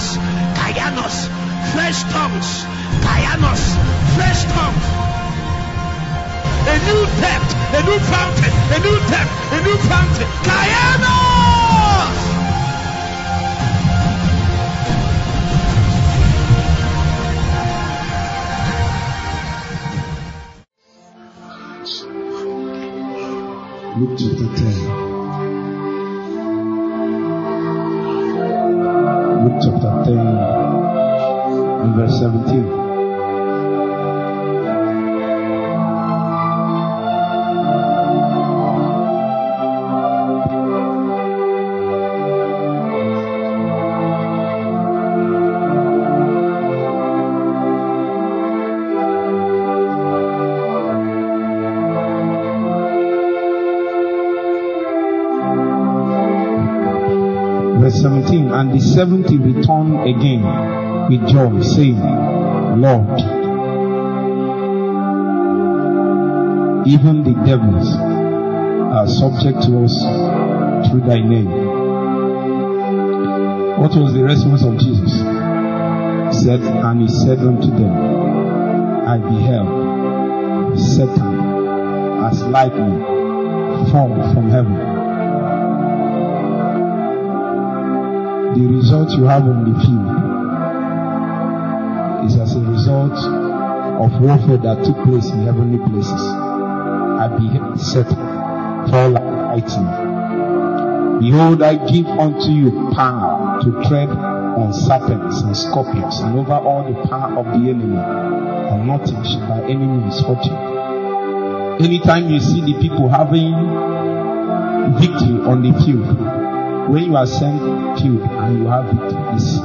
Kayanos, fresh tongues, Kayanos, fresh tongues. A new depth, a new fountain, a new depth, a new fountain. Kayanos! Luke chapter 10. Verse 17. Verse 17. And the seventy returned again with joy, saying, even the devils are subject to us through thy name. What was the response of Jesus? Said, and he said unto them, I beheld Satan as lightning fall from heaven. the result you have on the field is as a result of warfare that took place in heavenly places. Beheld Satan fall like. Behold, I give unto you power to tread on serpents and scorpions and over all the power of the enemy, and nothing shall by any means hurt you. Anytime you see the people having victory on the field, when you are sent field and you have victory, it's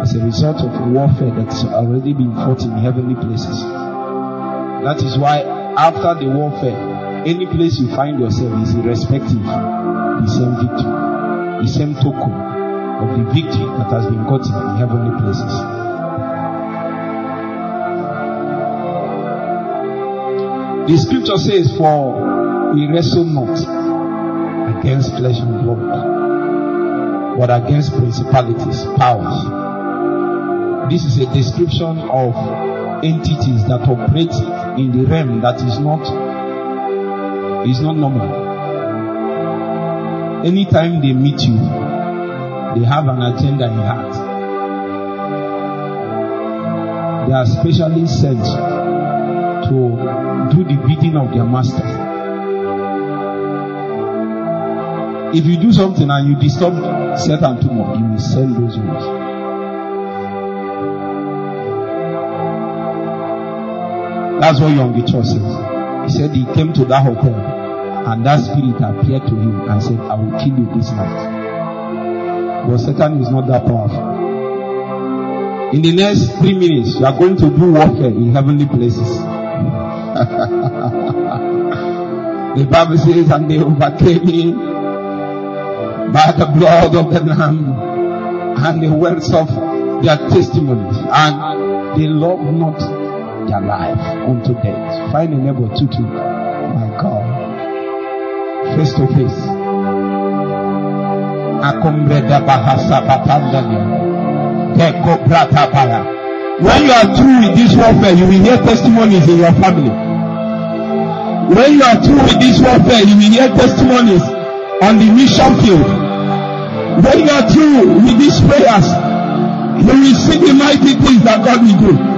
as a result of warfare that's already been fought in heavenly places. That is why after the warfare, any place you find yourself is irrespective the same victory, the same token of the victory that has been gotten in heavenly places. The scripture says, For we wrestle not against flesh and blood, but against principalities, powers. This is a description of entities that operate in the realm that is not is not normal. Anytime they meet you, they have an agenda in heart. They are specially sent to do the bidding of their master. If you do something and you disturb Satan too much, you will send those ones. That's what Young says. He said he came to that hotel and that spirit appeared to him and said, I will kill you this night. But Satan is not that powerful. In the next three minutes, you are going to do warfare in heavenly places. the Bible says, and they overcame him by the blood of the Lamb and the words of their testimonies, and they love not their life unto death. Find a neighbor two. My God. Face to face. Bahasa para. When you are through with this warfare, you will hear testimonies in your family. When you are through with this warfare, you will hear testimonies on the mission field. When you are through with these prayers, you will see the mighty things that God will do.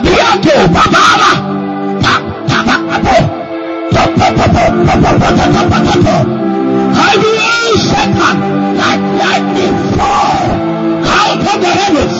Tabiato, babara, I will Satan like lightning fall out of the heavens.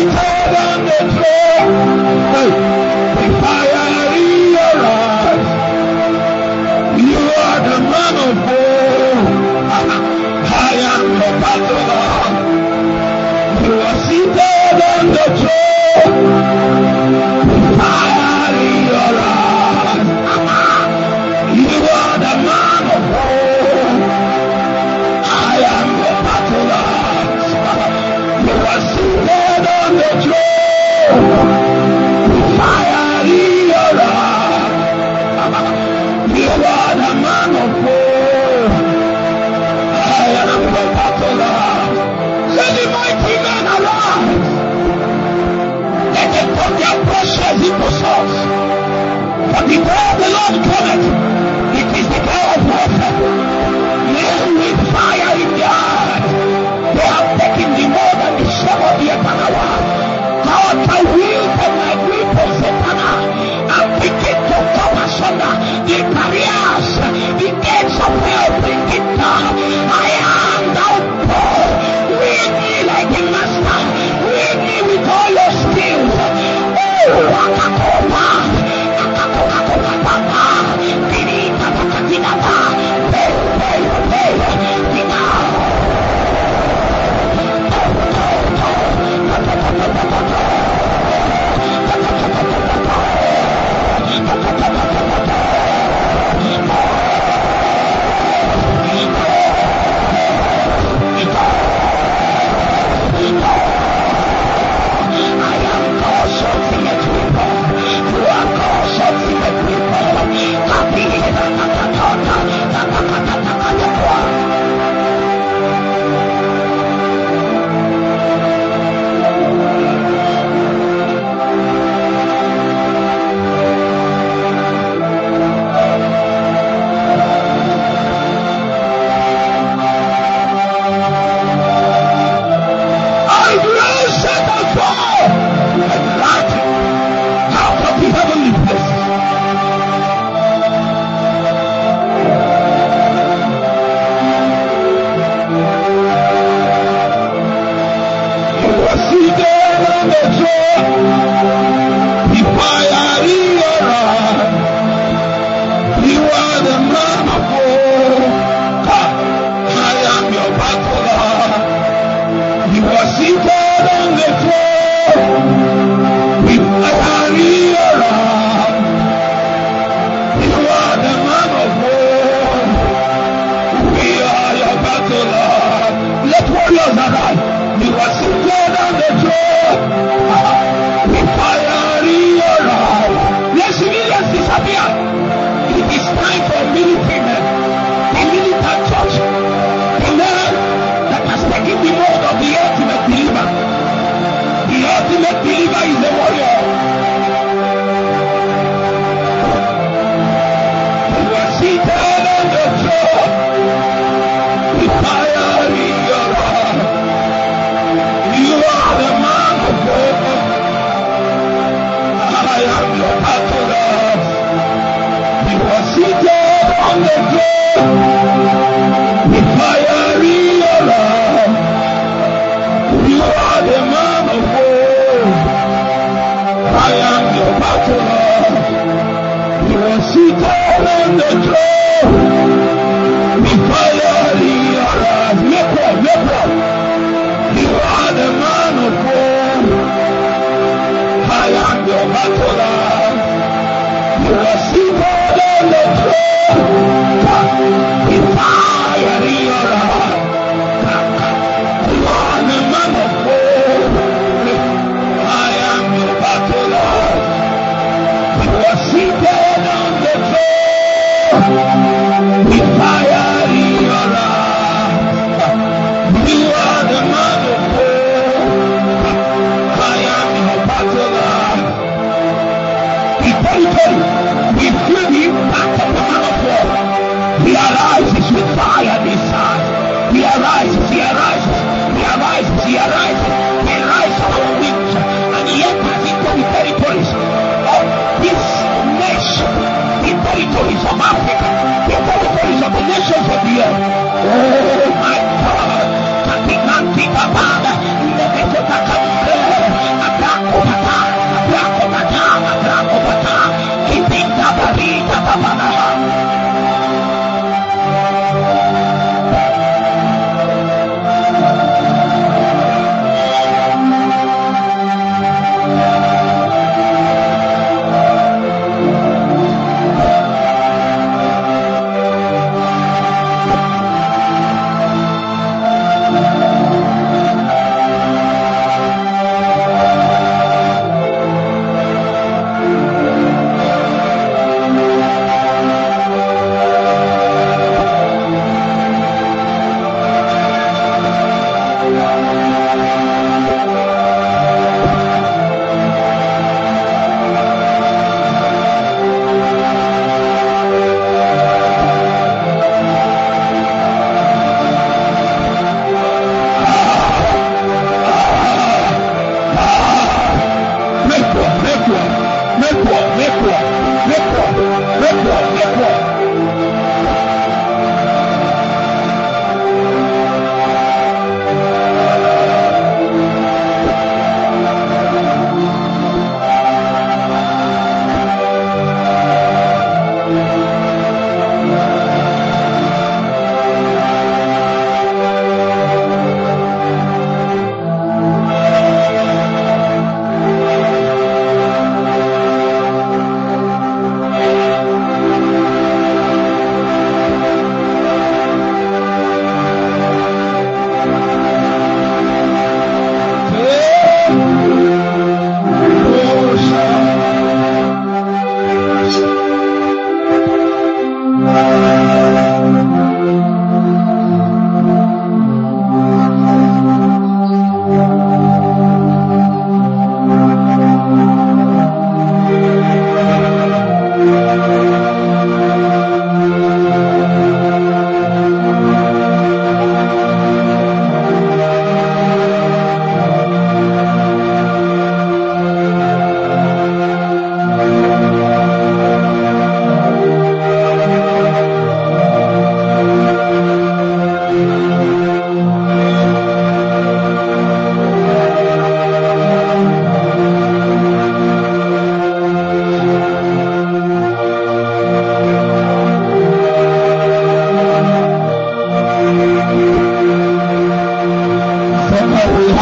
You are the man of war. I am the battle. You are seated on the throne. amor.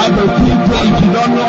àbòkí jẹ́ ìjìlọ́nà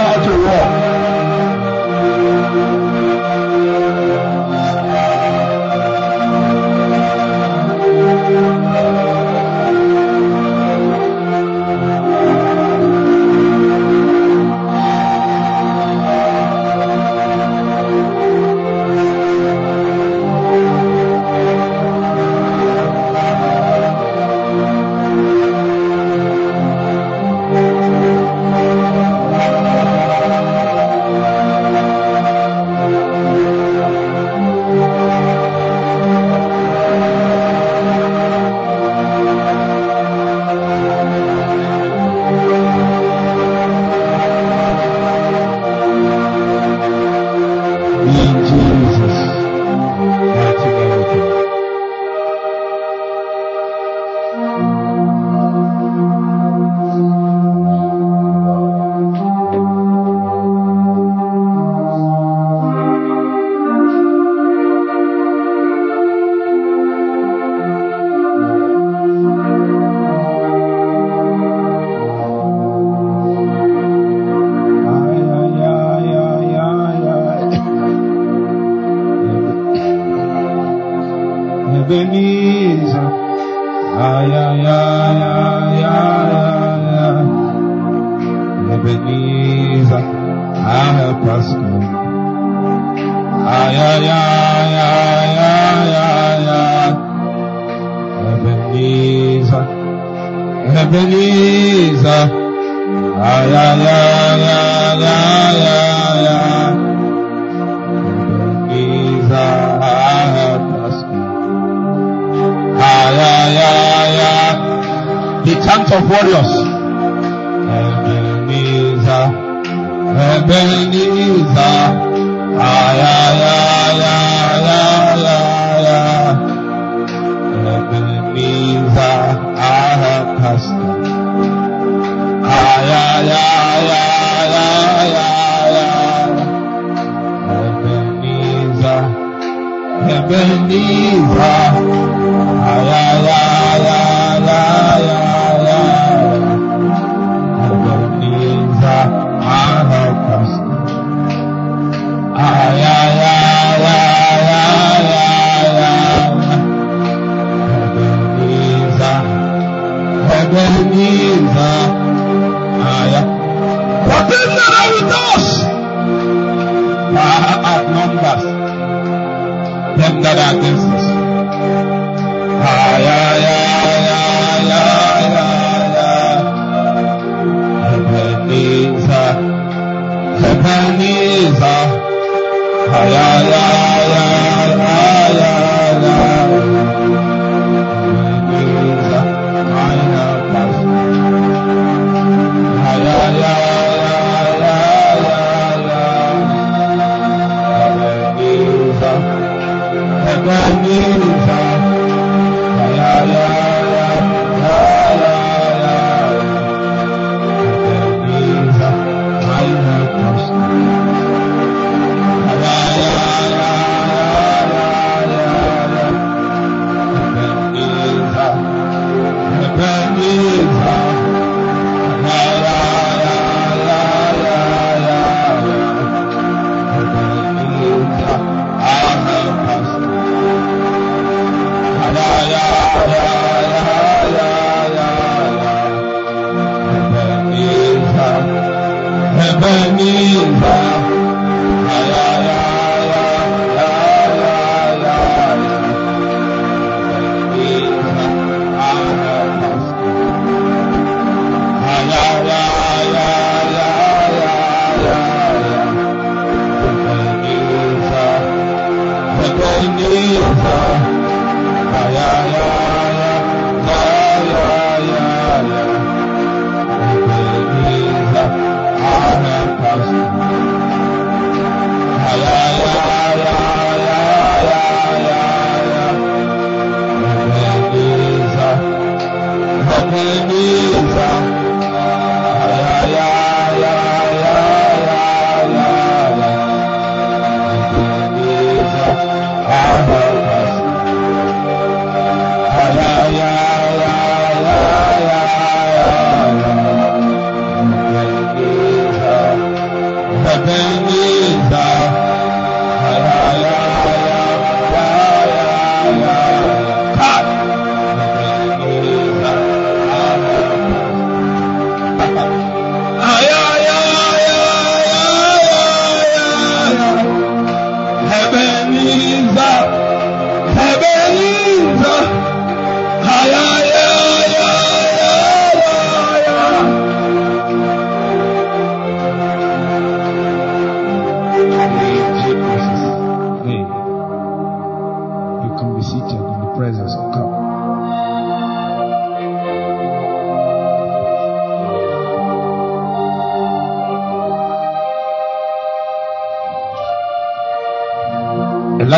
bendita.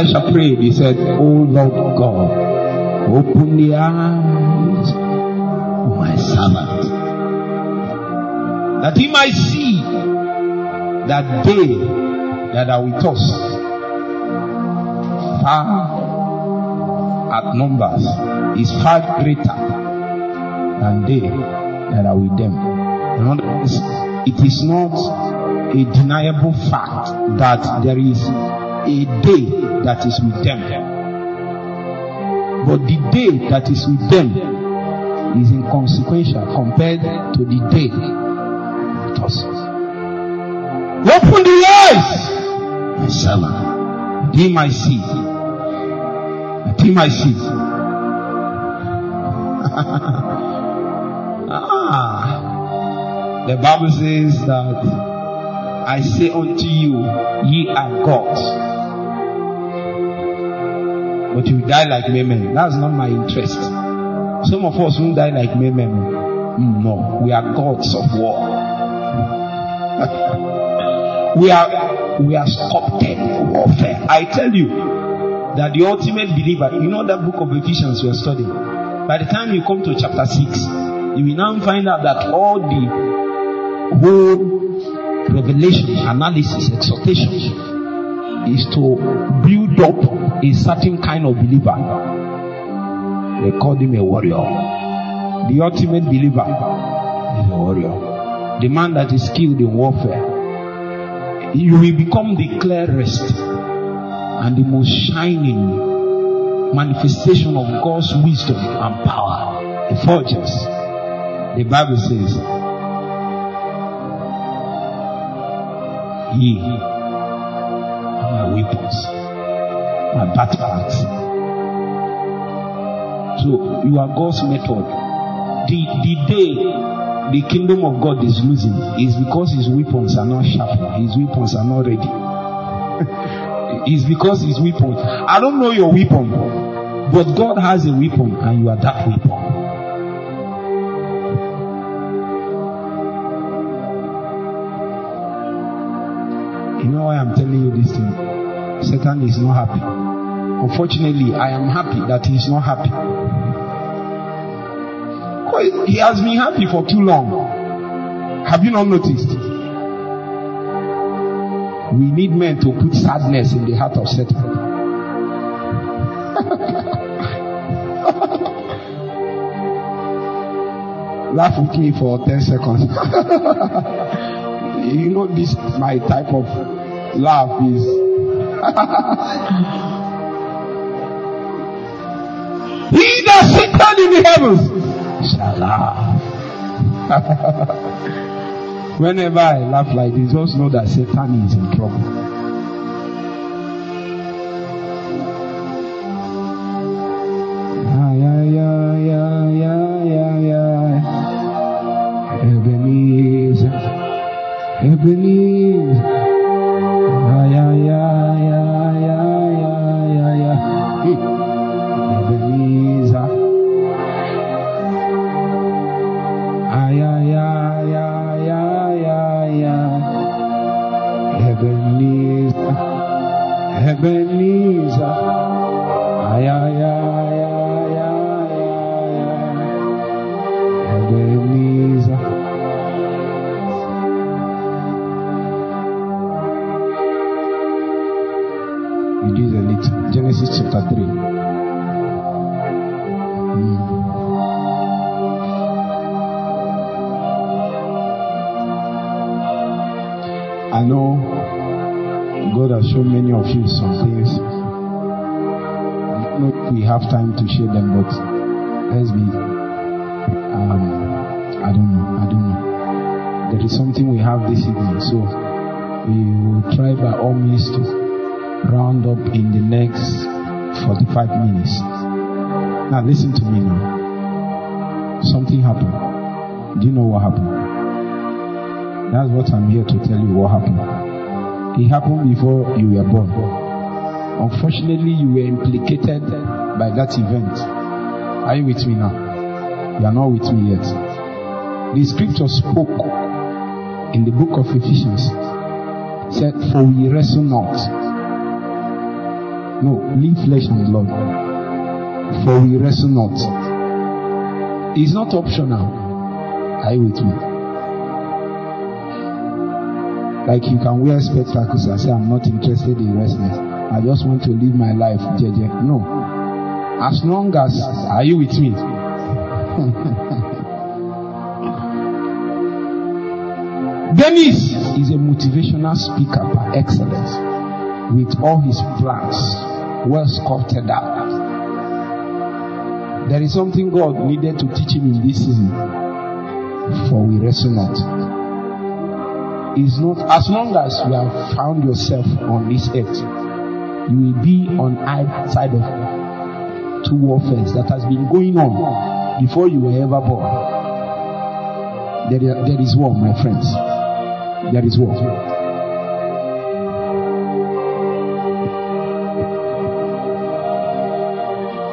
Elisha prayed, he said, Oh Lord God, open the eyes of my servant, that he might see that they that are with us far at numbers is far greater than they that are with them. It is not a deniable fact that there is a day that is with them. But the day that is with them is inconsequential compared to the day with us. Open the eyes! my son. he might see. That he might see. ah. The Bible says that I say unto you, ye are gods. But you die like men. That's not my interest. Some of us won't die like men. No, we are gods of war. we are we are sculpted for warfare. I tell you that the ultimate believer, you know that book of Ephesians we are studying. By the time you come to chapter 6, you will now find out that all the whole revelation, analysis, exhortation is to build up a certain kind of believer. They call him a warrior. The ultimate believer is a warrior. The man that is skilled in warfare. You will become the clearest and the most shining manifestation of God's wisdom and power. The forges. The Bible says, Ye my weapons, my battle axe. So you are God's method. The the day the kingdom of God is losing is because his weapons are not sharp, his weapons are not ready. it's because his weapons. I don't know your weapon, but God has a weapon and you are that weapon. Why I'm telling you this thing? Satan is not happy. Unfortunately, I am happy that he is not happy. He has been happy for too long. Have you not noticed? We need men to put sadness in the heart of Satan. Laugh with me for 10 seconds. you know this my type of laugh is. He that sitteth in the heavens shall laugh. Whenever i laugh like this just know that satan is in trouble time them, but let's be. Um, I don't know. I don't know. There is something we have this evening, so we will try by all means to round up in the next 45 minutes. Now, listen to me now. Something happened. Do you know what happened? That's what I'm here to tell you what happened. It happened before you were born. Unfortunately, you were implicated by that event. Are you with me now? You are not with me yet. The scripture spoke in the book of Ephesians. Said, For we wrestle not. No, leave flesh and blood. For we wrestle not. It's not optional. Are you with me? Like you can wear spectacles and say, I'm not interested in wrestling. I just want to live my life. JJ. No. As long as, are you with me? Dennis is a motivational speaker by excellence with all his plans well sculpted out. There is something God needed to teach him in this season. For we wrestle not. Is not as long as you have found yourself on this earth, you will be on either side of two warfares that has been going on before you were ever born. There there is war, my friends. There is war.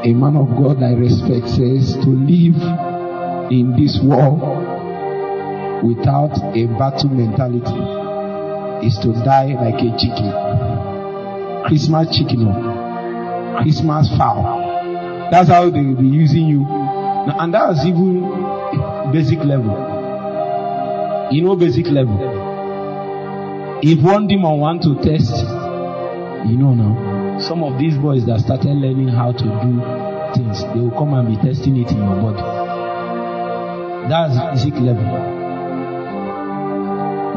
A man of God I respect says to live in this world without a battle mentality is to die like a chicken. Christmas chicken or Christmas fowl. That's how they will be using you. And that's even basic level. You know basic level. If one demon want to test, you know now, some of these boys that started learning how to do things, they will come and be testing it in your body. That's basic level.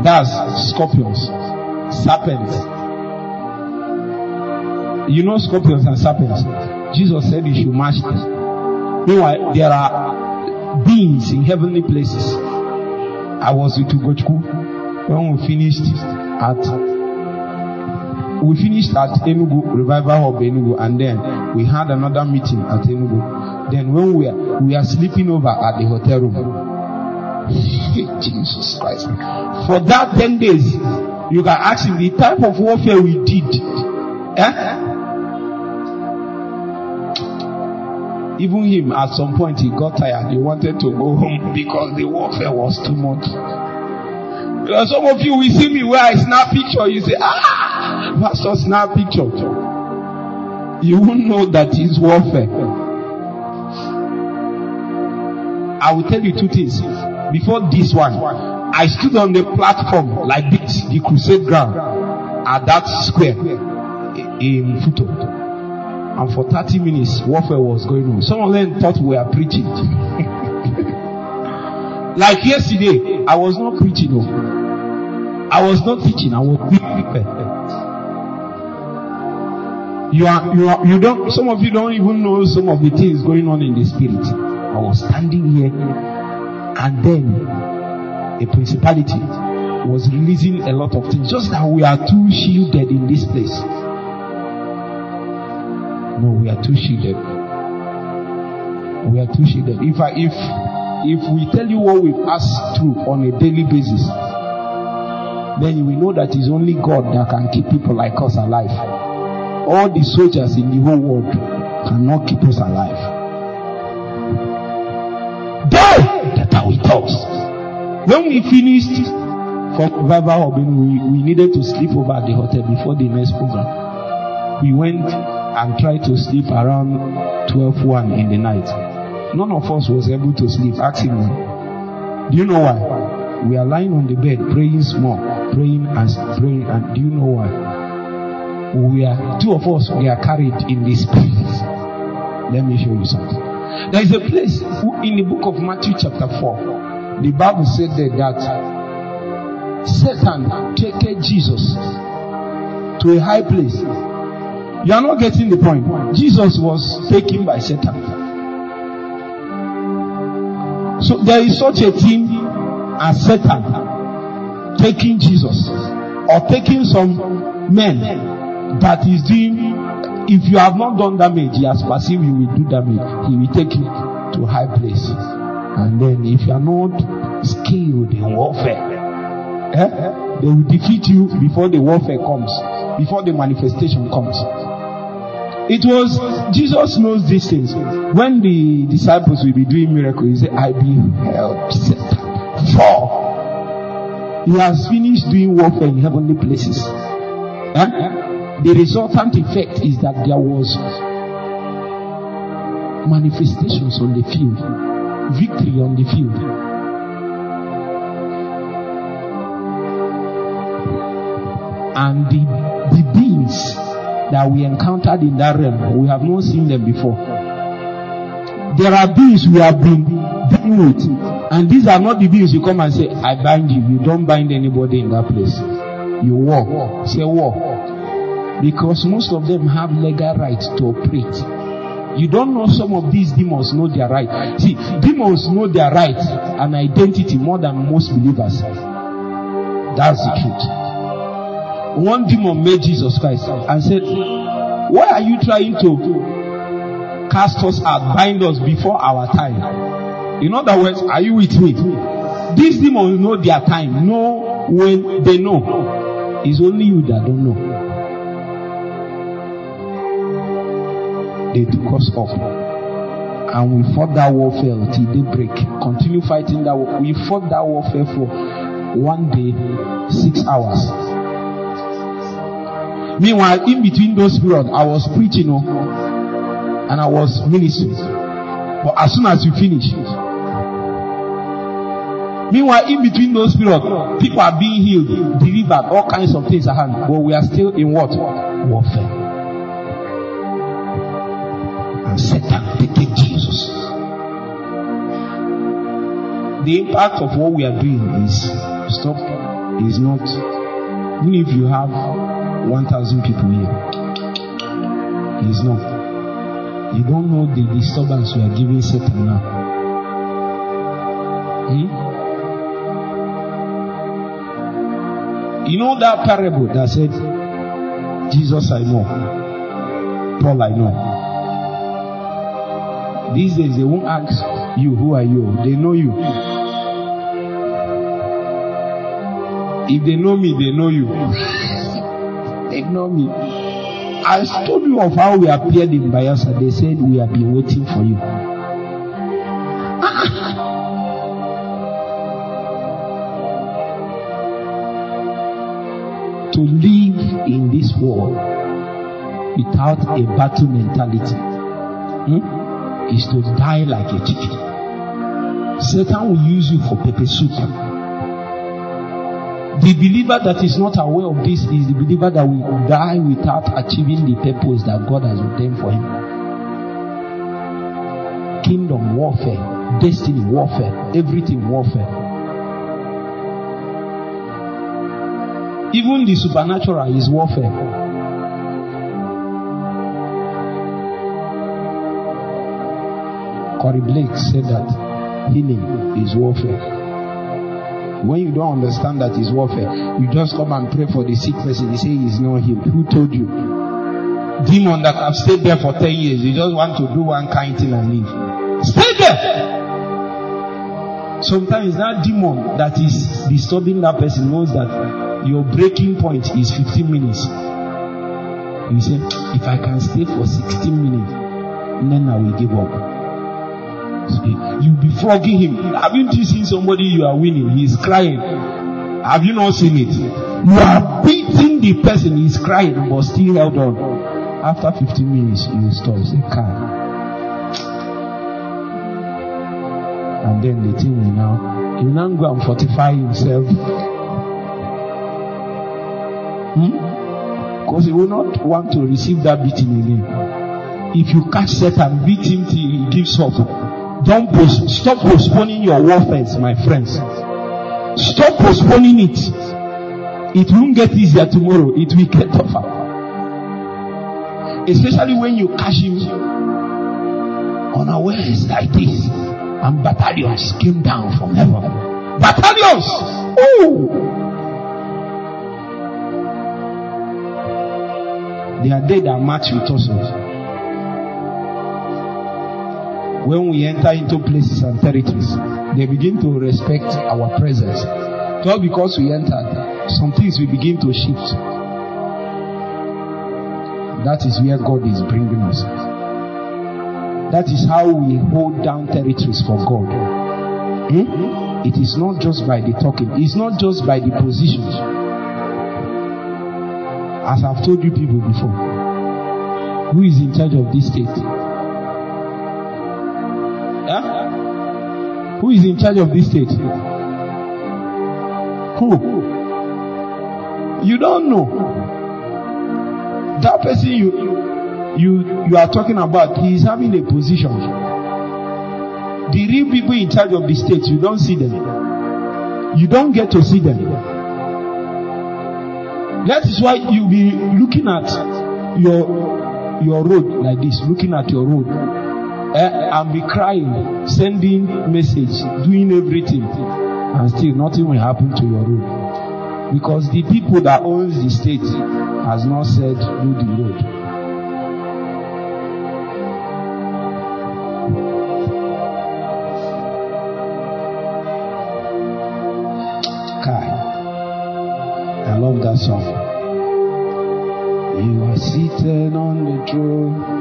That's scorpions, serpents. You know scorpions and serpents. Jesus said you should match them. Meanwhile, there are beings in heavenly places. I was with Ugochku when we finished at we finished at Enugu Revival of Enugu and then we had another meeting at Enugu. Then when we are, we are sleeping over at the hotel room. Jesus Christ. For that 10 days, you can ask him the type of warfare we did. Eh? Even him, at some point, he got tired. He wanted to go home because the warfare was too much. Because some of you will see me where I snap picture. You say, ah, Pastor, snap picture. You won't know that it's warfare. I will tell you two things. Before this one, I stood on the platform like this, the crusade ground, at that square in Futo. And for 30 minutes, warfare was going on. Some of them thought we were preaching. like yesterday, I was not preaching. No. I was not teaching. I was You are, you are, you don't, some of you don't even know some of the things going on in the spirit. I was standing here and then a principality was releasing a lot of things. Just that we are too shielded in this place. No, we are too shielded. We are too shielded. If I, if, if we tell you what we pass through on a daily basis, then will know that it's only God that can keep people like us alive. All the soldiers in the whole world cannot keep us alive. They that are with us. When we finished for Revival we, we needed to sleep over at the hotel before the next program. We went and tried to sleep around 12 1 in the night. None of us was able to sleep. Ask him. Do you know why? We are lying on the bed praying small, praying and praying, and do you know why? We are two of us we are carried in this place. Let me show you something. There is a place in the book of Matthew chapter 4. The Bible said there that Satan take Jesus to a high place. You are not getting the point. Jesus was taken by Satan. So there is such a thing as Satan taking Jesus or taking some men that is doing if you have not done damage, he has perceived you will do damage. He will take you to high place. And then if you are not skilled in warfare, eh, they will defeat you before the warfare comes, before the manifestation comes. It was Jesus knows these things. When the disciples will be doing miracles, he said, I beheld Satan fall. He has finished doing warfare in heavenly places. Eh? the resultant effect is that there was manifestations on the field, victory on the field. And the, the beings that we encountered in that realm, we have not seen them before. There are beings we have been dealing with, and these are not the beings you come and say, I bind you. You don't bind anybody in that place. You walk. Say walk because most of them have legal right to operate. You don't know some of these demons know their right. See, demons know their right and identity more than most believers. That's the truth. One demon made Jesus Christ and said, Why are you trying to cast us out, bind us before our time? In other words, are you with me? These demons know their time, know when they know. It's only you that don't know. They took us off. And we fought that warfare until daybreak. Continue fighting that war. We fought that warfare for one day, six hours. Meanwhile, in between those periods, I was preaching oh, and I was ministering. But as soon as you finish, Meanwhile, in between those periods, people are being healed, delivered, all kinds of things are happening. But we are still in what? Warfare. And Satan taking Jesus. The impact of what we are doing is stop. Is not even if you have one thousand people here. Is not. You don't know the disturbance we are giving Satan now. Hmm? You know that parable that said, Jesus I know, Paul I know. These days they won't ask you, who are you? They know you. If they know me, they know you. Know me. I told you of how we appeared in Bayelsa. They said we have been waiting for you. to live in this world without a battle mentality hmm, is to die like a chicken. Satan will use you for pepper soup. The believer that is not aware of this is the believer that will die without achieving the purpose that God has ordained for him. Kingdom warfare, destiny warfare, everything warfare. Even the supernatural is warfare. Curry Blake said that healing is warfare. When you don't understand that it's warfare, you just come and pray for the sick person. He say he's not healed. Who told you? Demon that have stayed there for 10 years, you just want to do one kind thing and leave. Stay there! Sometimes that demon that is disturbing that person knows that your breaking point is 15 minutes. You say, if I can stay for 16 minutes, then I will give up. You'll be flogging him. Haven't you seen somebody you are winning? He's crying. Have you not seen it? You are beating the person, he's crying, but still held on. After 15 minutes, you stop. You say, Kai. And then the thing will now, he will now go and fortify himself. Because hmm? he will not want to receive that beating again. If you catch Satan, beat him till he gives up. Don't post, stop postponing your warfare, my friends. Stop postponing it. It won't get easier tomorrow. It will get tougher. Especially when you catch him unawares like this. And battalions came down from heaven. Battalions! Ooh! They are dead and march with us. When we enter into places and territories, they begin to respect our presence. Just because we entered, some things will begin to shift. That is where God is bringing us. That is how we hold down territories for God. Hmm? It is not just by the talking, it's not just by the positions. As I've told you people before, who is in charge of this state? Who is in charge of this state? Who? You don't know. That person you you you are talking about, he is having a position. The real people in charge of the state, you don't see them. You don't get to see them. That is why you'll be looking at your your road like this, looking at your road, eh, and be crying, sending message, doing everything, and still nothing will happen to your road. Because the people that owns the state has not said do the road. I love that song. You are seated on the throne,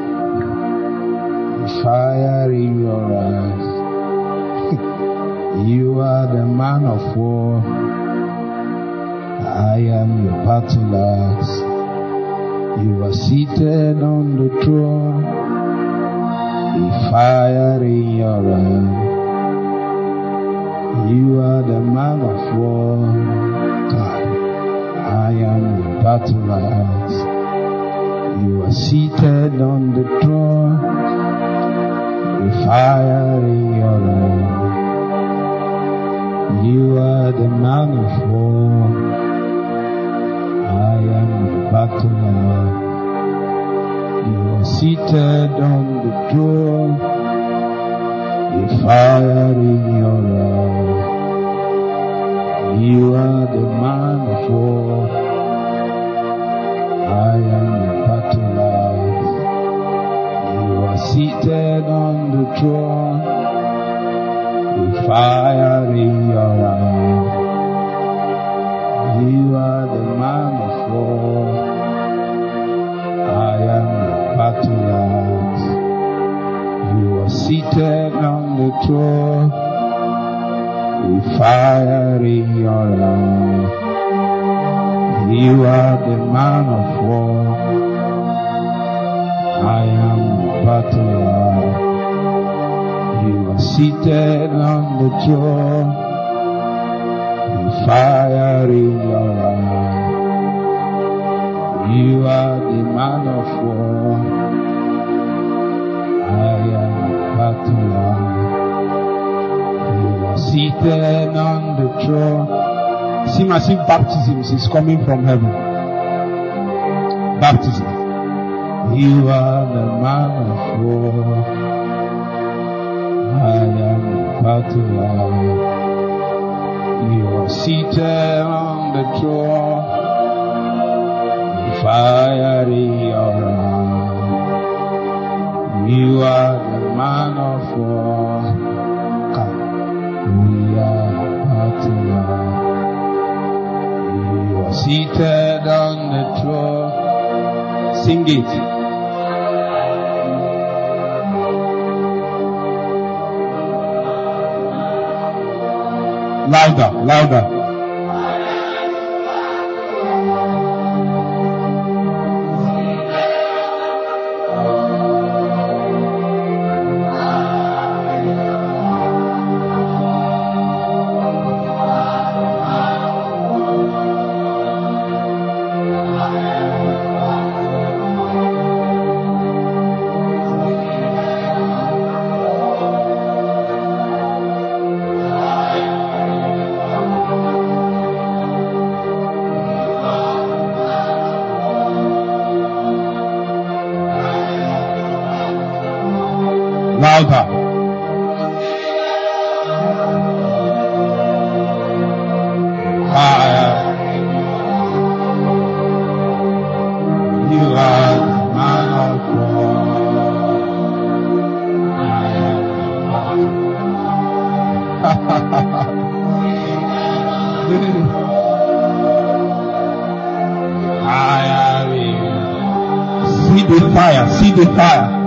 fire in your eyes. you are the man of war. I am your battle axe. You are seated on the throne, fire in your eyes. You are the man of war. God, I am your battle axe. You are seated on the throne, fire in your eyes. You are the man of war. I am the battle. You are seated on the throne, fire in your eyes. You are the man of war. I am the battle seated on the throne with fire in your eyes. You are the man of war. I am the battle axe. You are seated on the throne with fire in your eyes. You are the man of war. I am the. You are seated on the throne with fire in your eyes. You are the man of war. I am the axe. You are seated on the throne. Seem as if baptism is coming from heaven. Baptism. You are the man of war. I am the battle axe. You are seated on the throne. In your eyes. You are the man of war. We are the. You are seated on the throne. Sing it. Louder. Louder. with fire, feed with fire.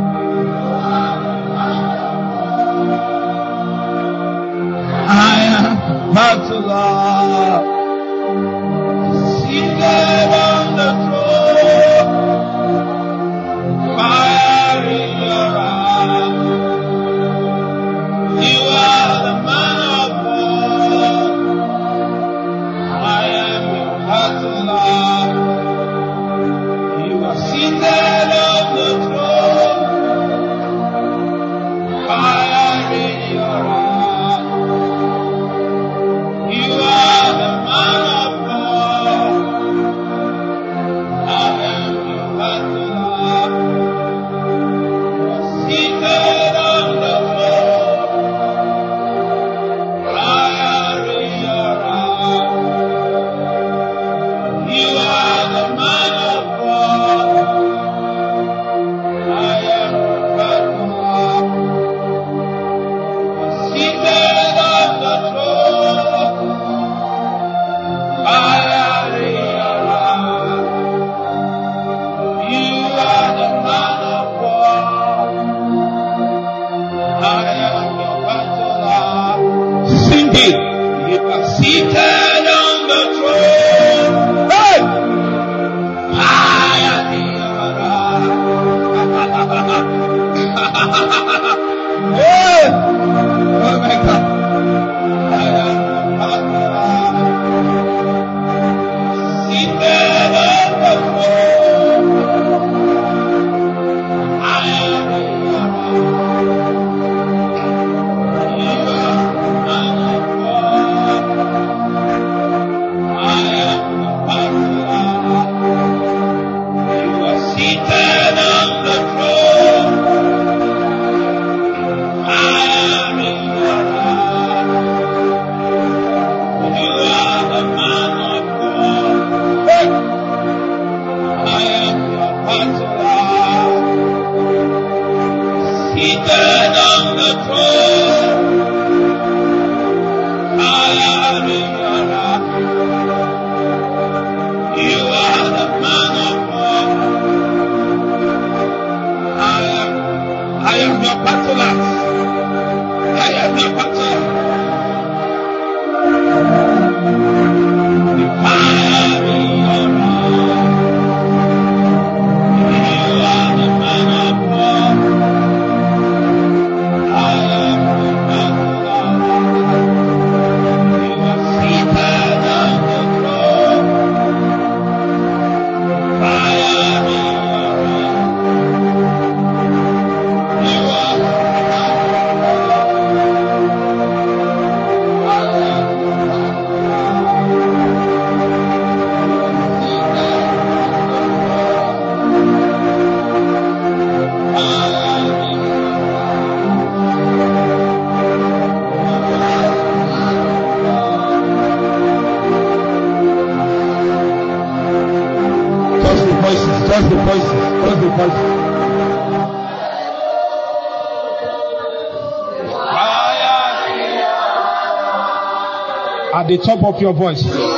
Of your voice.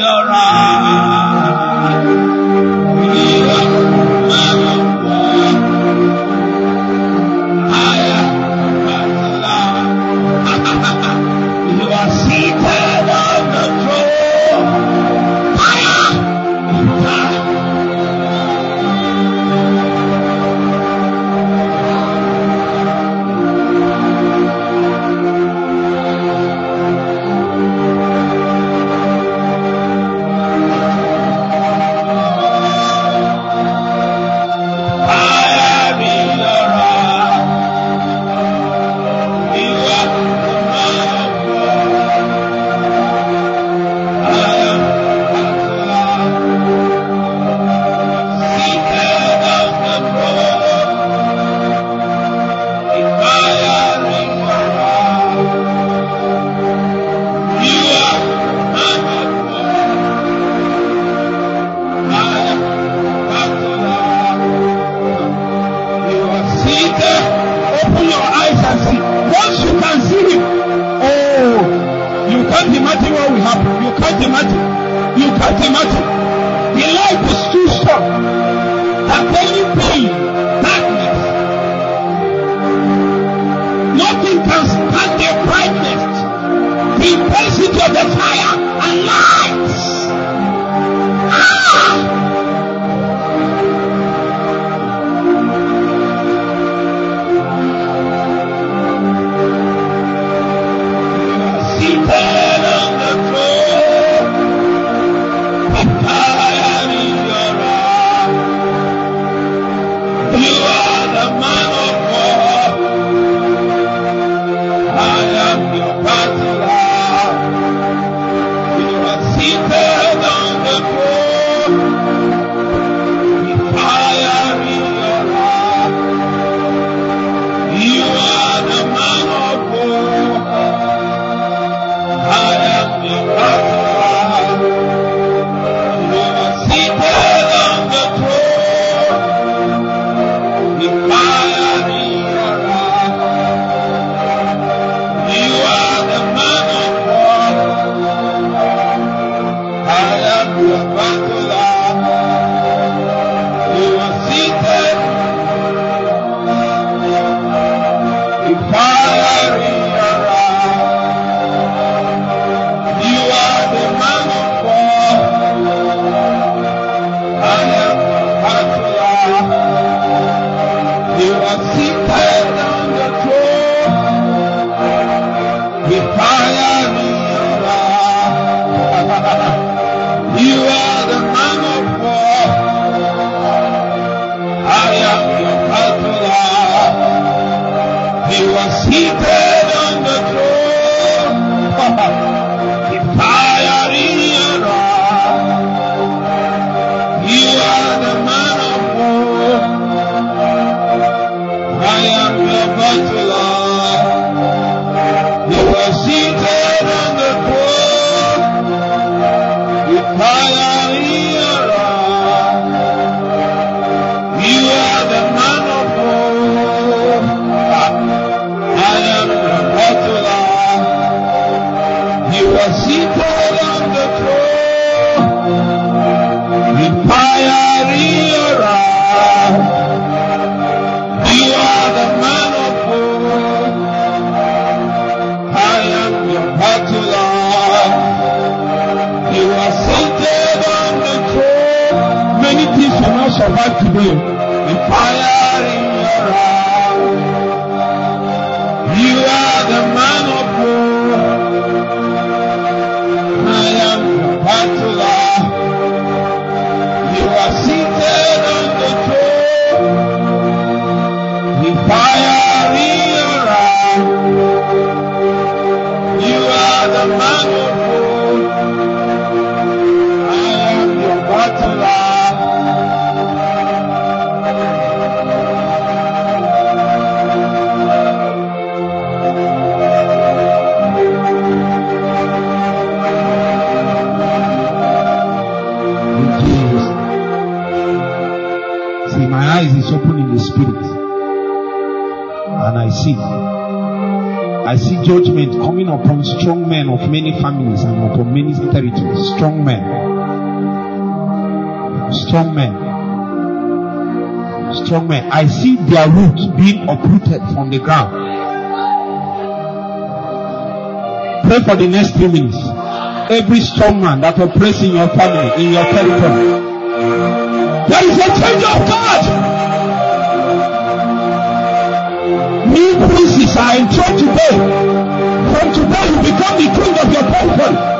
Your eyes. batula, batula. today. judgment coming upon strong men of many families and upon many territories. Strong men. Strong men. Strong men. I see their roots being uprooted from the ground. Pray for the next three minutes. Every strong man that oppresses in your family, in your territory. There is a change of God. shall enjoy today. From today, you become the king of your temple.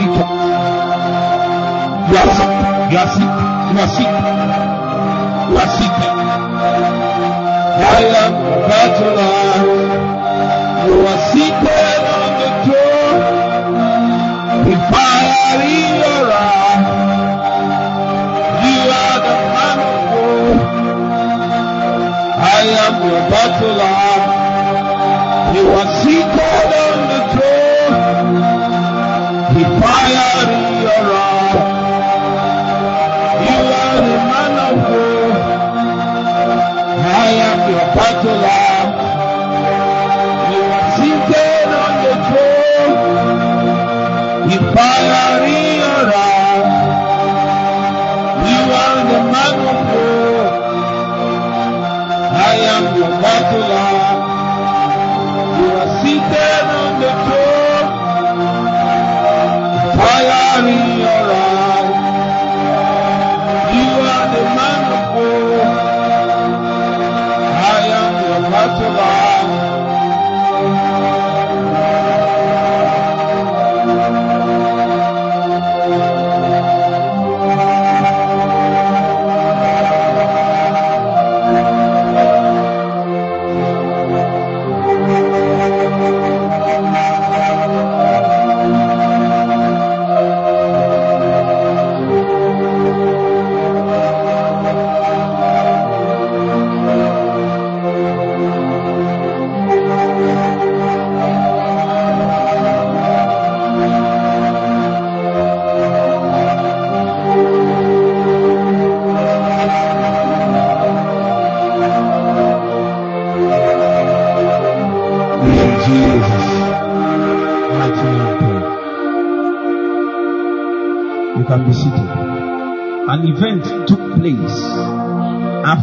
You are sick. You are sick. You are sick. provide.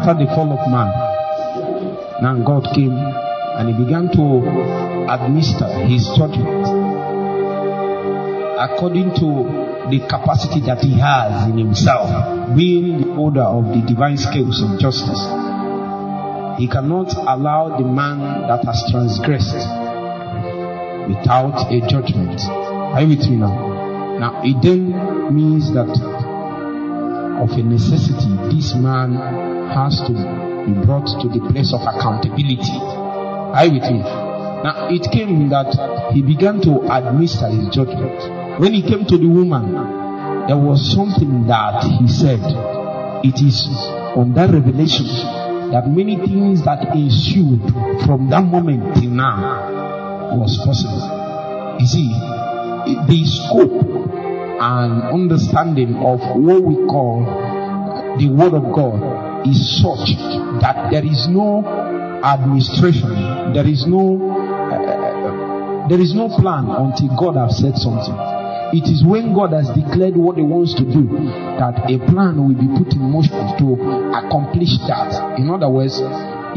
after the fall of man, now God came and he began to administer his judgment according to the capacity that he has in himself, being the order of the divine scales of justice. He cannot allow the man that has transgressed without a judgment. Are you with me now? Now, it then means that of a necessity, this man has to be brought to the place of accountability. Are you with me? Now it came that he began to administer his judgment. When he came to the woman, there was something that he said. It is on that revelation that many things that ensued from that moment till now was possible. You see, the scope and understanding of what we call the Word of God is such that there is no administration, there is no uh, there is no plan until God has said something. It is when God has declared what He wants to do that a plan will be put in motion to accomplish that. In other words,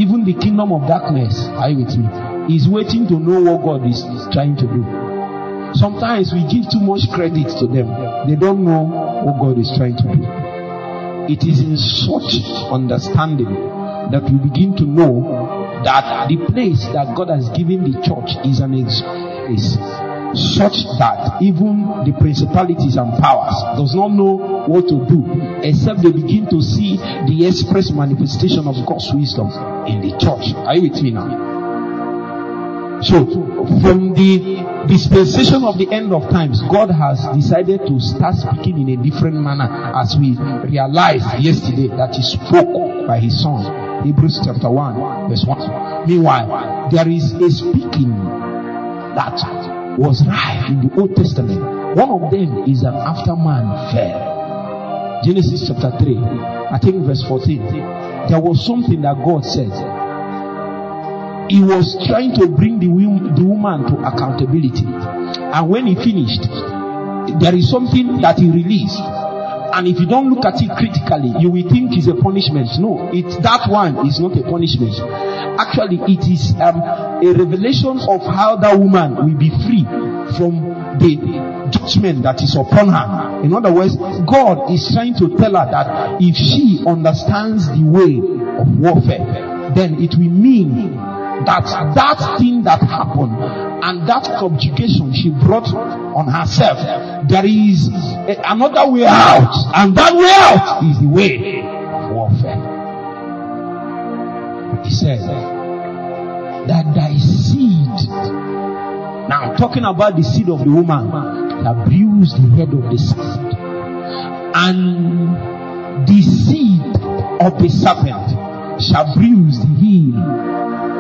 even the kingdom of darkness, are you with me, is waiting to know what God is trying to do. Sometimes we give too much credit to them. They don't know what God is trying to do. It is in such understanding that we begin to know that the place that God has given the church is an ex- place such that even the principalities and powers does not know what to do except they begin to see the express manifestation of God's wisdom in the church. Are you with me now? So, from the dispensation of the end of times, God has decided to start speaking in a different manner as we realized yesterday that He spoke by His Son. Hebrews chapter 1, verse 1. Meanwhile, there is a speaking that was rife in the Old Testament. One of them is that after man fell. Genesis chapter 3, I think verse 14. There was something that God said. He was trying to bring the, the woman to accountability. And when he finished, there is something that he released. And if you don't look at it critically, you will think it's a punishment. No, it's that one is not a punishment. Actually, it is um, a revelation of how that woman will be free from the judgment that is upon her. In other words, God is trying to tell her that if she understands the way of warfare, then it will mean that that thing that happened and that subjugation she brought on herself, there is a, another way out, and that way out is the way of warfare. He said that thy seed, now talking about the seed of the woman that bruised the head of the serpent, and the seed of the serpent shall bruise the heel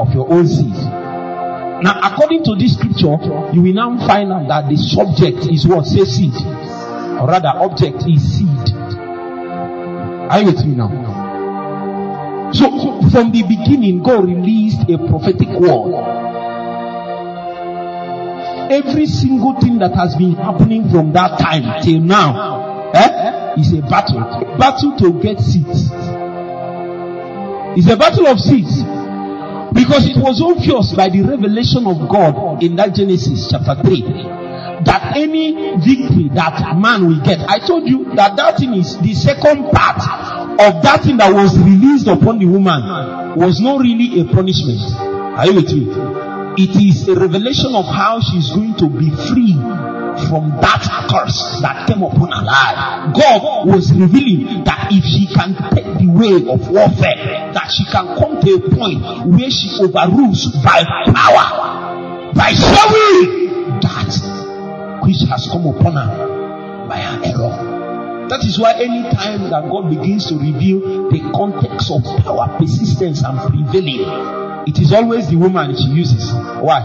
of your own seed. Now, according to this scripture, you will now find out that the subject is what? Say seed. Or rather, object is seed. Are you with me now? So, from the beginning, God released a prophetic word. Every single thing that has been happening from that time till now eh, is a battle. Battle to get seeds. It's a battle of seeds. Because it was obvious by the revelation of God in that Genesis chapter 3 that any victory that man will get, I told you that that thing is the second part of that thing that was released upon the woman was not really a punishment. Are you with me? It is a revelation of how she's going to be free from that curse that came upon her life. God was revealing that if she can take the way of warfare, that she can come to a point where she overrules by power, by showing that which has come upon her by her error. That is why anytime that God begins to reveal the context of power, persistence, and prevailing, it is always the woman she uses. Why?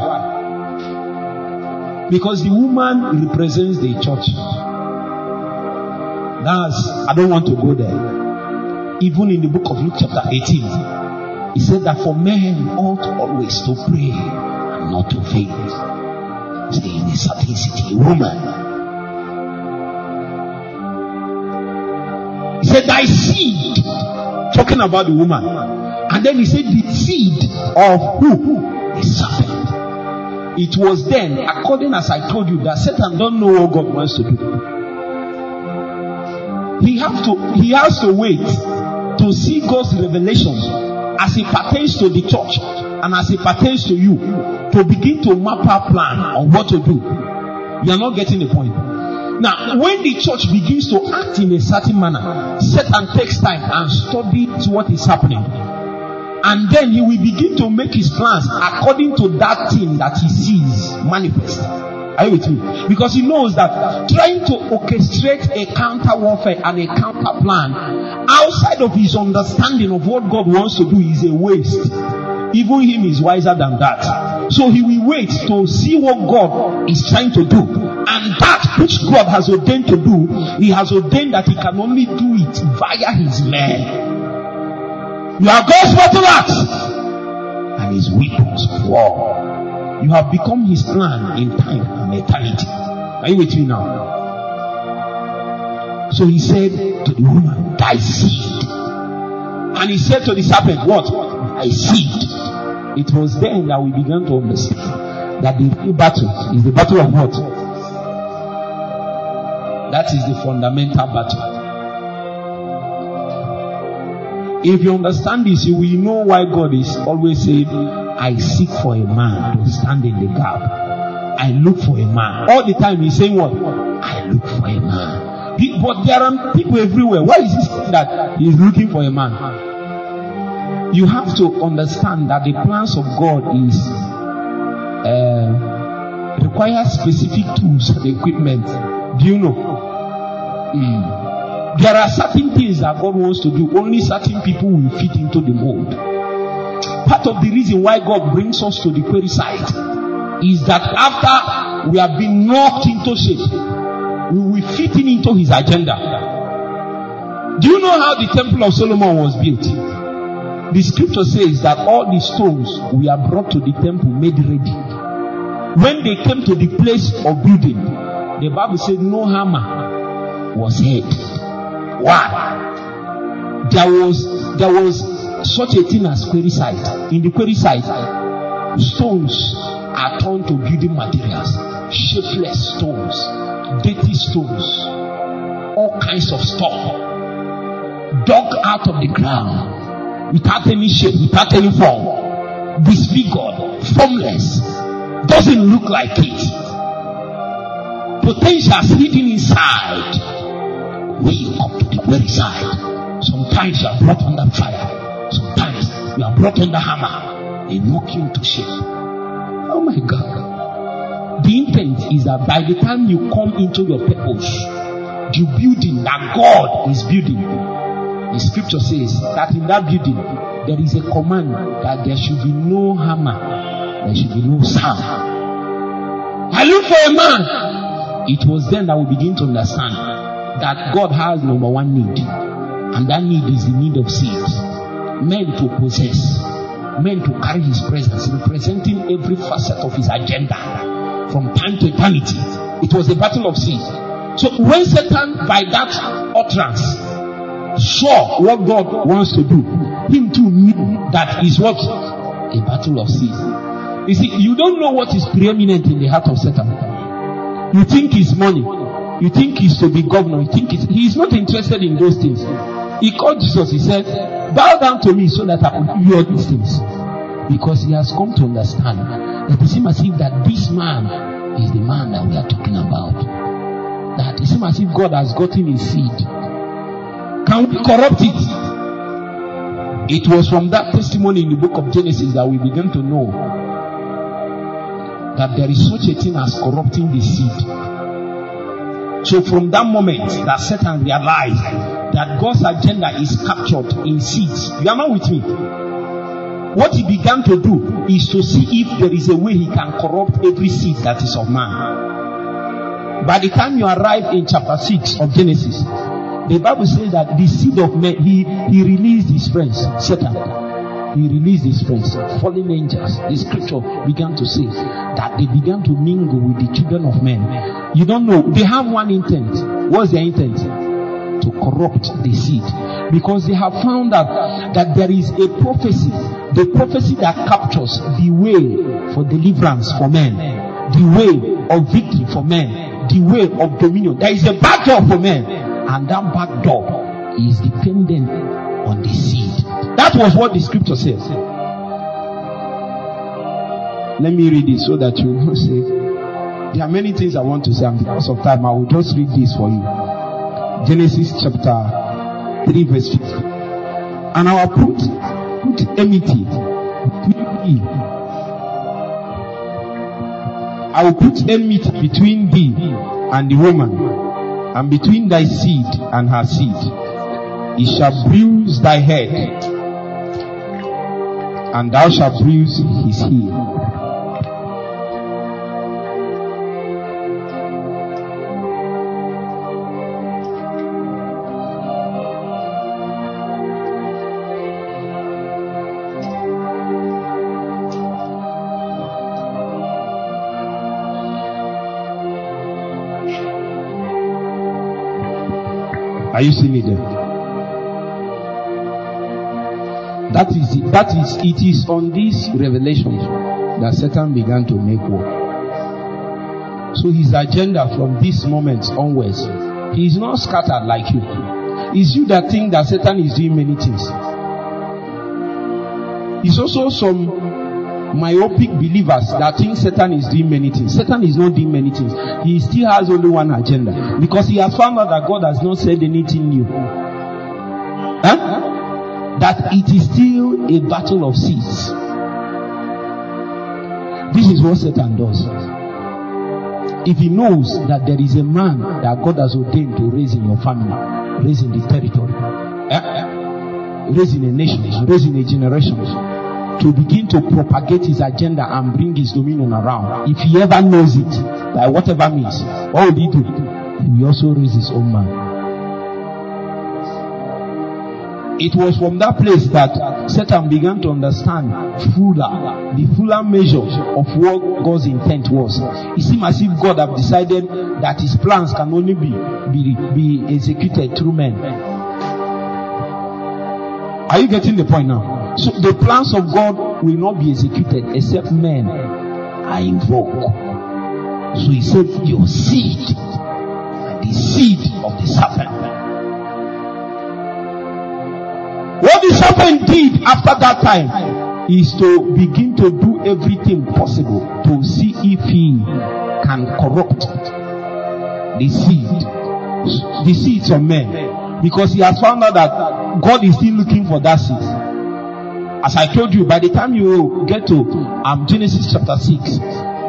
Because the woman represents the church. That's, I don't want to go there. Even in the book of Luke chapter 18, he said that for men ought always to pray and not to faint. Stay in a certain city, woman. He said, Thy seed, talking about the woman. And then he said, The seed of who? The serpent. It was then, according as I told you, that Satan don't know what God wants to do. He has to he has to wait to see God's revelation as it pertains to the church and as it pertains to you to begin to map our plan on what to do. You are not getting the point. Now, when the church begins to act in a certain manner, Satan takes time and studies what is happening and then he will begin to make his plans according to that thing that he sees manifest. Are you with me? Because he knows that trying to orchestrate a counter warfare and a counter plan outside of his understanding of what God wants to do is a waste. Even him is wiser than that. So he will wait to see what God is trying to do. And that which God has ordained to do, he has ordained that he can only do it via his men. You are God's battle axe and his weapons war. You have become his plan in time and eternity. Are you with me now? So he said to the woman, Thy seed. And he said to the serpent, What? Thy seed. It was then that we began to understand that the real battle is the battle of what? That is the fundamental battle. If you understand this, you will know why God is always saying, I seek for a man to stand in the gap. I look for a man. All the time he's saying what? I look for a man. But there are people everywhere. Why is he saying that he's looking for a man? You have to understand that the plans of God is uh, require specific tools and equipment. Do you know? Mm. There are certain things that God wants to do. Only certain people will fit into the mold. Part of the reason why God brings us to the query site is that after we have been knocked into shape, we will fit in into his agenda. Do you know how the temple of Solomon was built? The scripture says that all the stones were brought to the temple made ready. When they came to the place of building, the Bible said no hammer was heard. Why? There was there was such a thing as query site. In the query site, stones are turned to building materials, shapeless stones, dirty stones, all kinds of stuff, dug out of the ground without any shape, without any form, disfigured, formless, doesn't look like it. Potentials hidden inside we up to the very side. Sometimes you are brought under fire. Sometimes you are brought under hammer. They knock you into shape. Oh my God. The intent is that by the time you come into your purpose, the building that God is building, the scripture says that in that building there is a command that there should be no hammer, there should be no sound. I look for a man. It was then that we begin to understand that God has number one need, and that need is the need of seeds, men to possess, men to carry His presence, representing every facet of His agenda from time to eternity. It was a battle of seeds. So when Satan, by that utterance, saw what God wants to do, him too knew that is what a battle of seeds. You see, you don't know what is preeminent in the heart of Satan. You think it's money. You think he's to be governor. You think he is not interested in those things. He called Jesus. He said, bow down to me so that I do all these things. Because he has come to understand that it seems as if that this man is the man that we are talking about. That it seems as if God has gotten his seed. Can we corrupt it? It was from that testimony in the book of Genesis that we began to know that there is such a thing as corrupting the seed. So from that moment that Satan realized that God's agenda is captured in seeds. You are not with me. What he began to do is to see if there is a way he can corrupt every seed that is of man. By the time you arrive in chapter 6 of Genesis, the Bible says that the seed of man, he, he released his friends, Satan he released his friends, fallen angels. The scripture began to say that they began to mingle with the children of men. You don't know, they have one intent. What's their intent? To corrupt the seed. Because they have found out that there is a prophecy, the prophecy that captures the way for deliverance for men, the way of victory for men, the way of dominion. There is a back door for men, and that back door is dependent on the seed. That was what the scripture says. Let me read it so that you will say. There are many things I want to say, and because of time, I will just read this for you. Genesis chapter 3, verse 50. And I will put, put enmity between I will put enmity between thee and the woman, and between thy seed and her seed. He shall bruise thy head, and thou shalt bruise his heel. Are you seeing it there? That is that is it is on this revelation that Satan began to make war. So his agenda from this moment onwards, he is not scattered like you. It's you that think that Satan is doing many things. It's also some myopic believers that think Satan is doing many things. Satan is not doing many things. He still has only one agenda because he has found out that God has not said anything new. Huh? That it is still a battle of seeds. This is what Satan does. If he knows that there is a man that God has ordained to raise in your family, raise in the territory, eh? raise in a nation, raise in a generation, to begin to propagate his agenda and bring his dominion around. If he ever knows it, by whatever means, what will he do? He will also raise his own man. It was from that place that Satan began to understand fuller, the fuller measure of what God's intent was. It seemed as if God had decided that his plans can only be, be, be executed through men. Are you getting the point now? So the plans of God will not be executed except men are invoked. So he said, Your seed the seed of the serpent. What the serpent did after that time is to begin to do everything possible to see if he can corrupt the seed, the seeds of men, because he has found out that God is still looking for that seed. As I told you, by the time you get to um, Genesis chapter 6,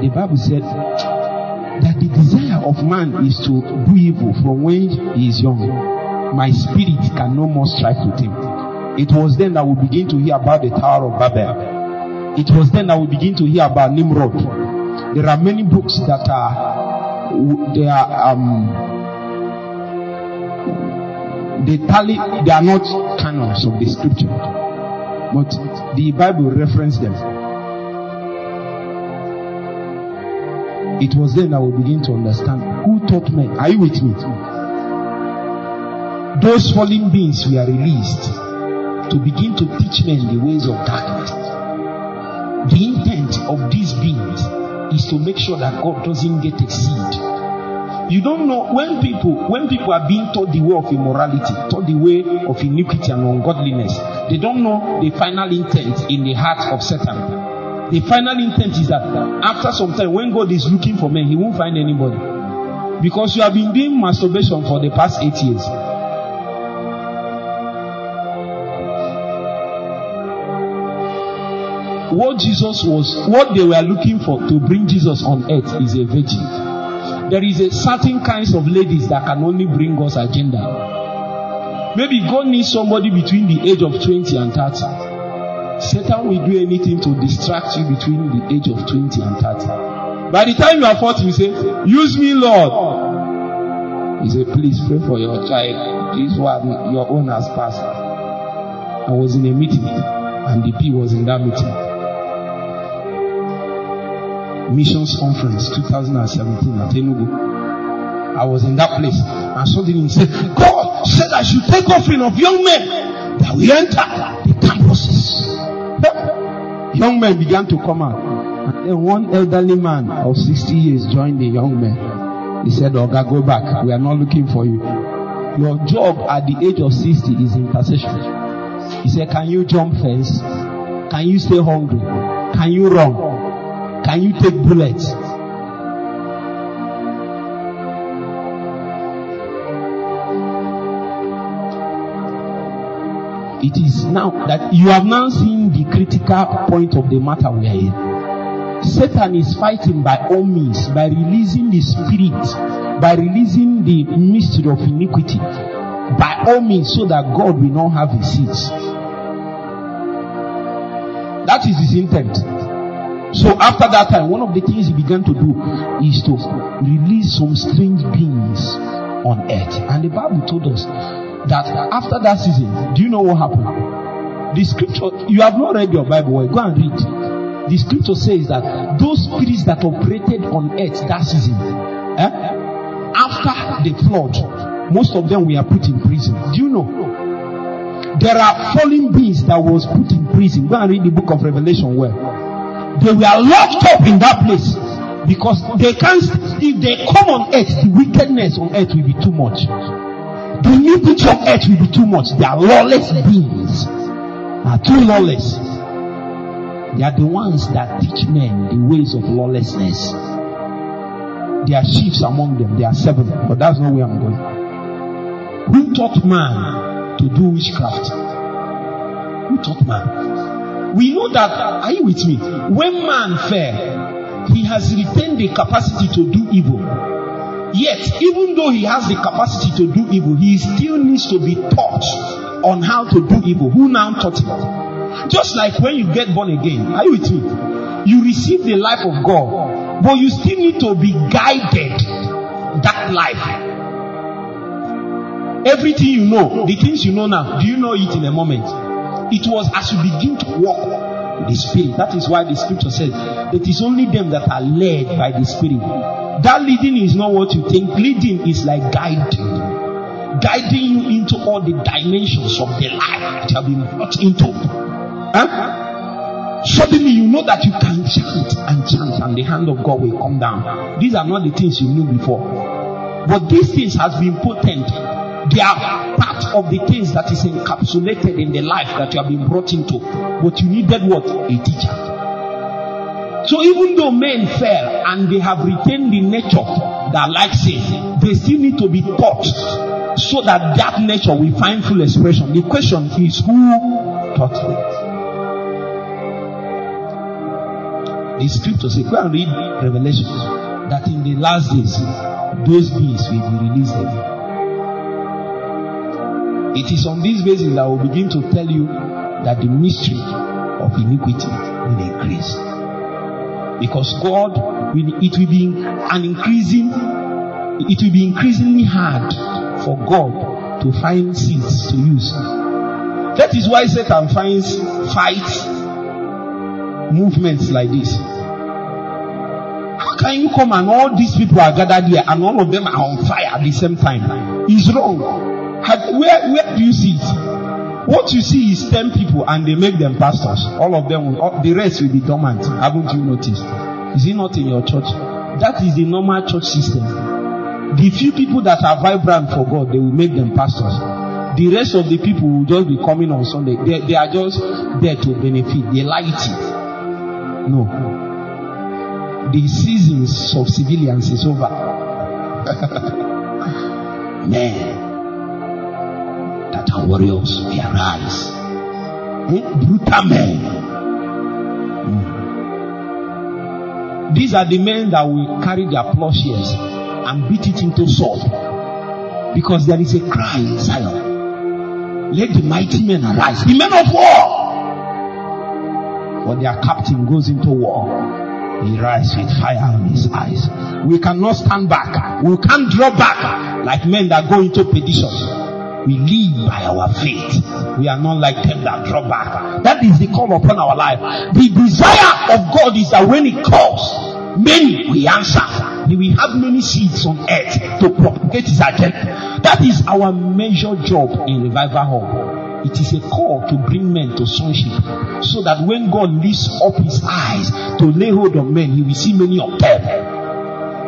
the Bible said that the desire of man is to do evil from when he is young. My spirit can no more strive with him. It was then that we begin to hear about the Tower of Babel. It was then that we begin to hear about Nimrod. There are many books that are they are um they tally they are not canons of the scripture, but the Bible reference them. It was then I we begin to understand who taught men. Are you with me? Those fallen beings were released to begin to teach men the ways of darkness. The intent of these beings is to make sure that God doesn't get a seed. You don't know when people when people are being taught the way of immorality, taught the way of iniquity and ungodliness, they don't know the final intent in the heart of Satan. The final intent is that after some time, when God is looking for men, He won't find anybody. Because you have been doing masturbation for the past eight years. what Jesus was, what they were looking for to bring Jesus on earth is a virgin. There is a certain kinds of ladies that can only bring God's agenda. Maybe God needs somebody between the age of 20 and 30. Satan will do anything to distract you between the age of 20 and 30. By the time you are 40, you say, Use me, Lord. He said, Please pray for your child. This one, your own has passed. I was in a meeting, and the P was in that meeting. Missions Conference 2017 at Enugu. I was in that place and suddenly he said, God said I should take offering of young men that we enter the campuses. young men began to come out. And then one elderly man of 60 years joined the young men. He said, Oga, go back. We are not looking for you. Your job at the age of 60 is intercession. He said, Can you jump fence? Can you stay hungry? Can you run? Can you take bullets? It is now that you have now seen the critical point of the matter we are in. Satan is fighting by all means, by releasing the spirit, by releasing the mystery of iniquity, by all means, so that God will not have his seats. That is his intent. So after that time, one of the things he began to do is to release some strange beings on earth. And the Bible told us that after that season, do you know what happened? The scripture, you have not read your Bible, go and read. The scripture says that those spirits that operated on earth that season, eh, after the flood, most of them were put in prison. Do you know? There are fallen beings that was put in prison. Go and read the book of Revelation well. They were locked up in that place because they can't, if they come on earth, the wickedness on earth will be too much. The iniquity of earth will be too much. They are lawless beings. Are too lawless. They are the ones that teach men the ways of lawlessness. There are chiefs among them. There are seven, but that's not where I'm going. Who taught man to do witchcraft? Who taught man? We know that, are you with me? When man fell, he has retained the capacity to do evil. Yet, even though he has the capacity to do evil, he still needs to be taught on how to do evil. Who now taught him? Just like when you get born again, are you with me? You receive the life of God, but you still need to be guided that life. Everything you know, the things you know now, do you know it in a moment? It was as you begin to walk the Spirit. That is why the scripture says it is only them that are led by the Spirit. That leading is not what you think. Leading is like guiding. Guiding you into all the dimensions of the life that you have been brought into. Huh? Suddenly you know that you can chant and chant and the hand of God will come down. These are not the things you knew before. But these things has been potent. They are part of the things that is encapsulated in the life that you have been brought into. But you needed what? A teacher. So even though men fell and they have retained the nature that like sin, they still need to be taught so that that nature will find full expression. The question is who taught it? The scripture says, go and read Revelation, that in the last days, those beings will be released again. It is on this basis that I will begin to tell you that the mystery of iniquity will increase. Because God, will, it will be an increasing, it will be increasingly hard for God to find seeds to use. That is why Satan finds fight movements like this. How can you come and all these people are gathered here and all of them are on fire at the same time? It's wrong. Have, where, where do you see it? What you see is 10 people and they make them pastors. All of them, will, all, the rest will be dormant. Haven't you noticed? Is it not in your church? That is the normal church system. The few people that are vibrant for God, they will make them pastors. The rest of the people will just be coming on Sunday. They, they are just there to benefit. They like it. No. The seasons of civilians is over. Man are warriors will arise. Hmm? Brutal men. Hmm. These are the men that will carry their plowshares and beat it into sword. Because there is a cry in Zion. Let the mighty men arise. The men of war. When their captain goes into war, he rises with fire on his eyes. We cannot stand back. We can't draw back like men that go into perdition. We live by our faith. We are not like them that draw back. That is the call upon our life. The desire of God is that when He calls, many will answer. He will have many seeds on earth to propagate His agenda. That is our major job in Revival Hall. It is a call to bring men to sonship so that when God lifts up His eyes to lay hold of men, He will see many of them.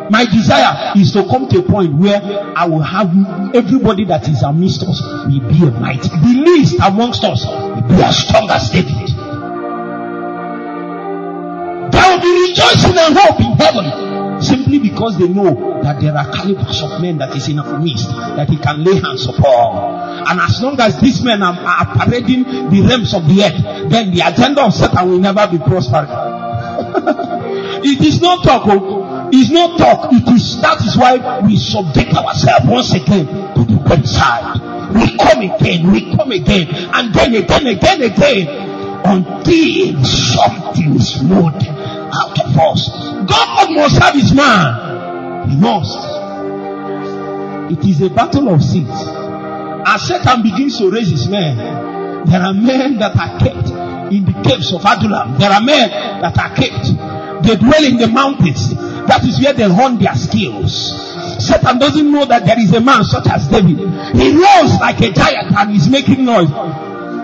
My desire is to come to a point where I will have everybody that is amidst us will be a mighty. The least amongst us will be as strong as David. There will be rejoicing and hope in heaven simply because they know that there are calibers of men that is in our midst that he can lay hands upon. And as long as these men are, are parading the realms of the earth, then the agenda of Satan will never be prospered. It is not talk. It's not talk. It is that is why we subject ourselves once again to the website. We come again, we come again, and then again, again, again, until something is moved out of us. God must have his man. He must. It is a battle of seeds. As Satan begins to raise his men, there are men that are kept in the caves of Adullam. There are men that are kept. They dwell in the mountains. That is where they hone their skills. Satan doesn't know that there is a man such as David. He roars like a giant and is making noise.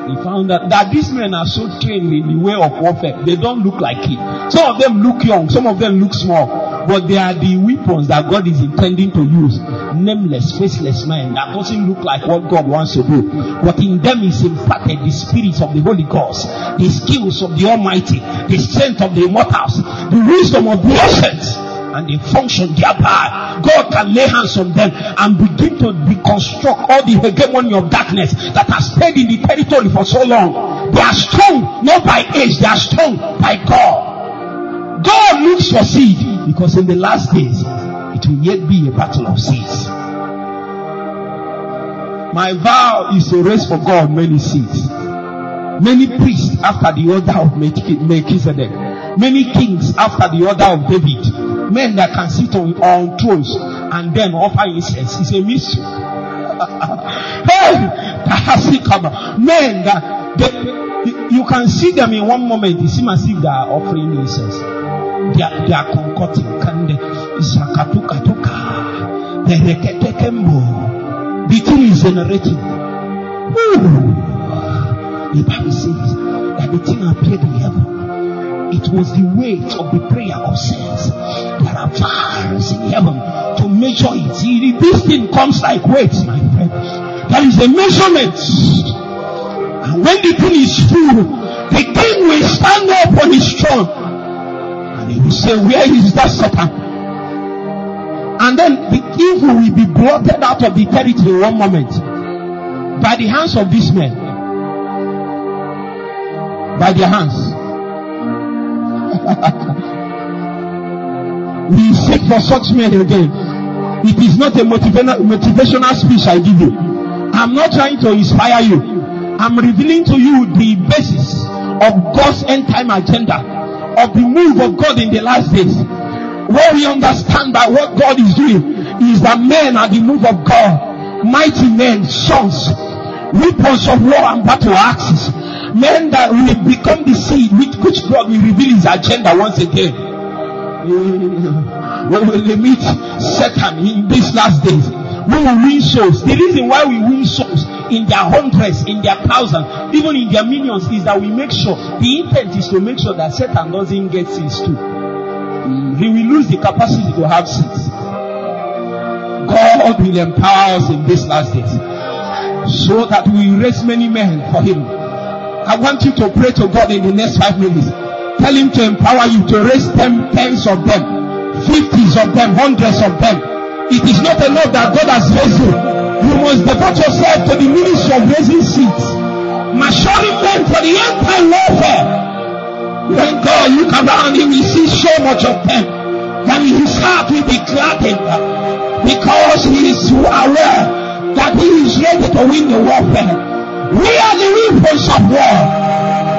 He found that, that these men are so trained in the way of warfare. They don't look like it. Some of them look young, some of them look small, but they are the weapons that God is intending to use. Nameless, faceless men that doesn't look like what God wants to do. But in them is imparted the spirit of the Holy Ghost, the skills of the Almighty, the strength of the immortals, the wisdom of the ancients and they function thereby. God can lay hands on them and begin to deconstruct all the hegemony of darkness that has stayed in the territory for so long. They are strong not by age, they are strong by God. God looks for seed because in the last days it will yet be a battle of seeds. My vow is to raise for God many seeds. Many priests after the order of Melchizedek. Many kings after the order of David men that can sit on, on thrones and then offer incense is a mystery. hey, men that they, you can see them in one moment. It seems as if they are offering incense. They are, they are concocting kande isakatuka reketekembo. The thing is generating. Ooh. The Bible says that the thing appeared in heaven it was the weight of the prayer of saints. There are fires in heaven to measure it. This thing comes like weights, my friend. There is a measurement. And when the thing is full, the king will stand up on his throne. And he will say, Where is that Satan? And then the evil will be blotted out of the territory one moment by the hands of these men. By their hands. we seek for such men again. It is not a motivational speech I give you. I'm not trying to inspire you. I'm revealing to you the basis of God's end time agenda, of the move of God in the last days. Where we understand that what God is doing is that men are the move of God. Mighty men, sons, weapons of war and battle axes men that will become the seed with which God will reveal his agenda once again. When we meet Satan in these last days, we will win souls. The reason why we win souls in their hundreds, in their thousands, even in their millions is that we make sure, the intent is to make sure that Satan doesn't get seeds too. He will lose the capacity to have seeds. God will empower us in these last days so that we raise many men for him I want you to pray to God in the next five minutes. Tell Him to empower you to raise ten, tens of them, fifties of them, hundreds of them. It is not enough that God has raised you. You must devote yourself to the ministry of raising seeds, maturing them for the end time warfare. When God look around he sees so much of them that his heart will be gladdened because he is aware that he is ready to win the warfare. We are the weapons of war.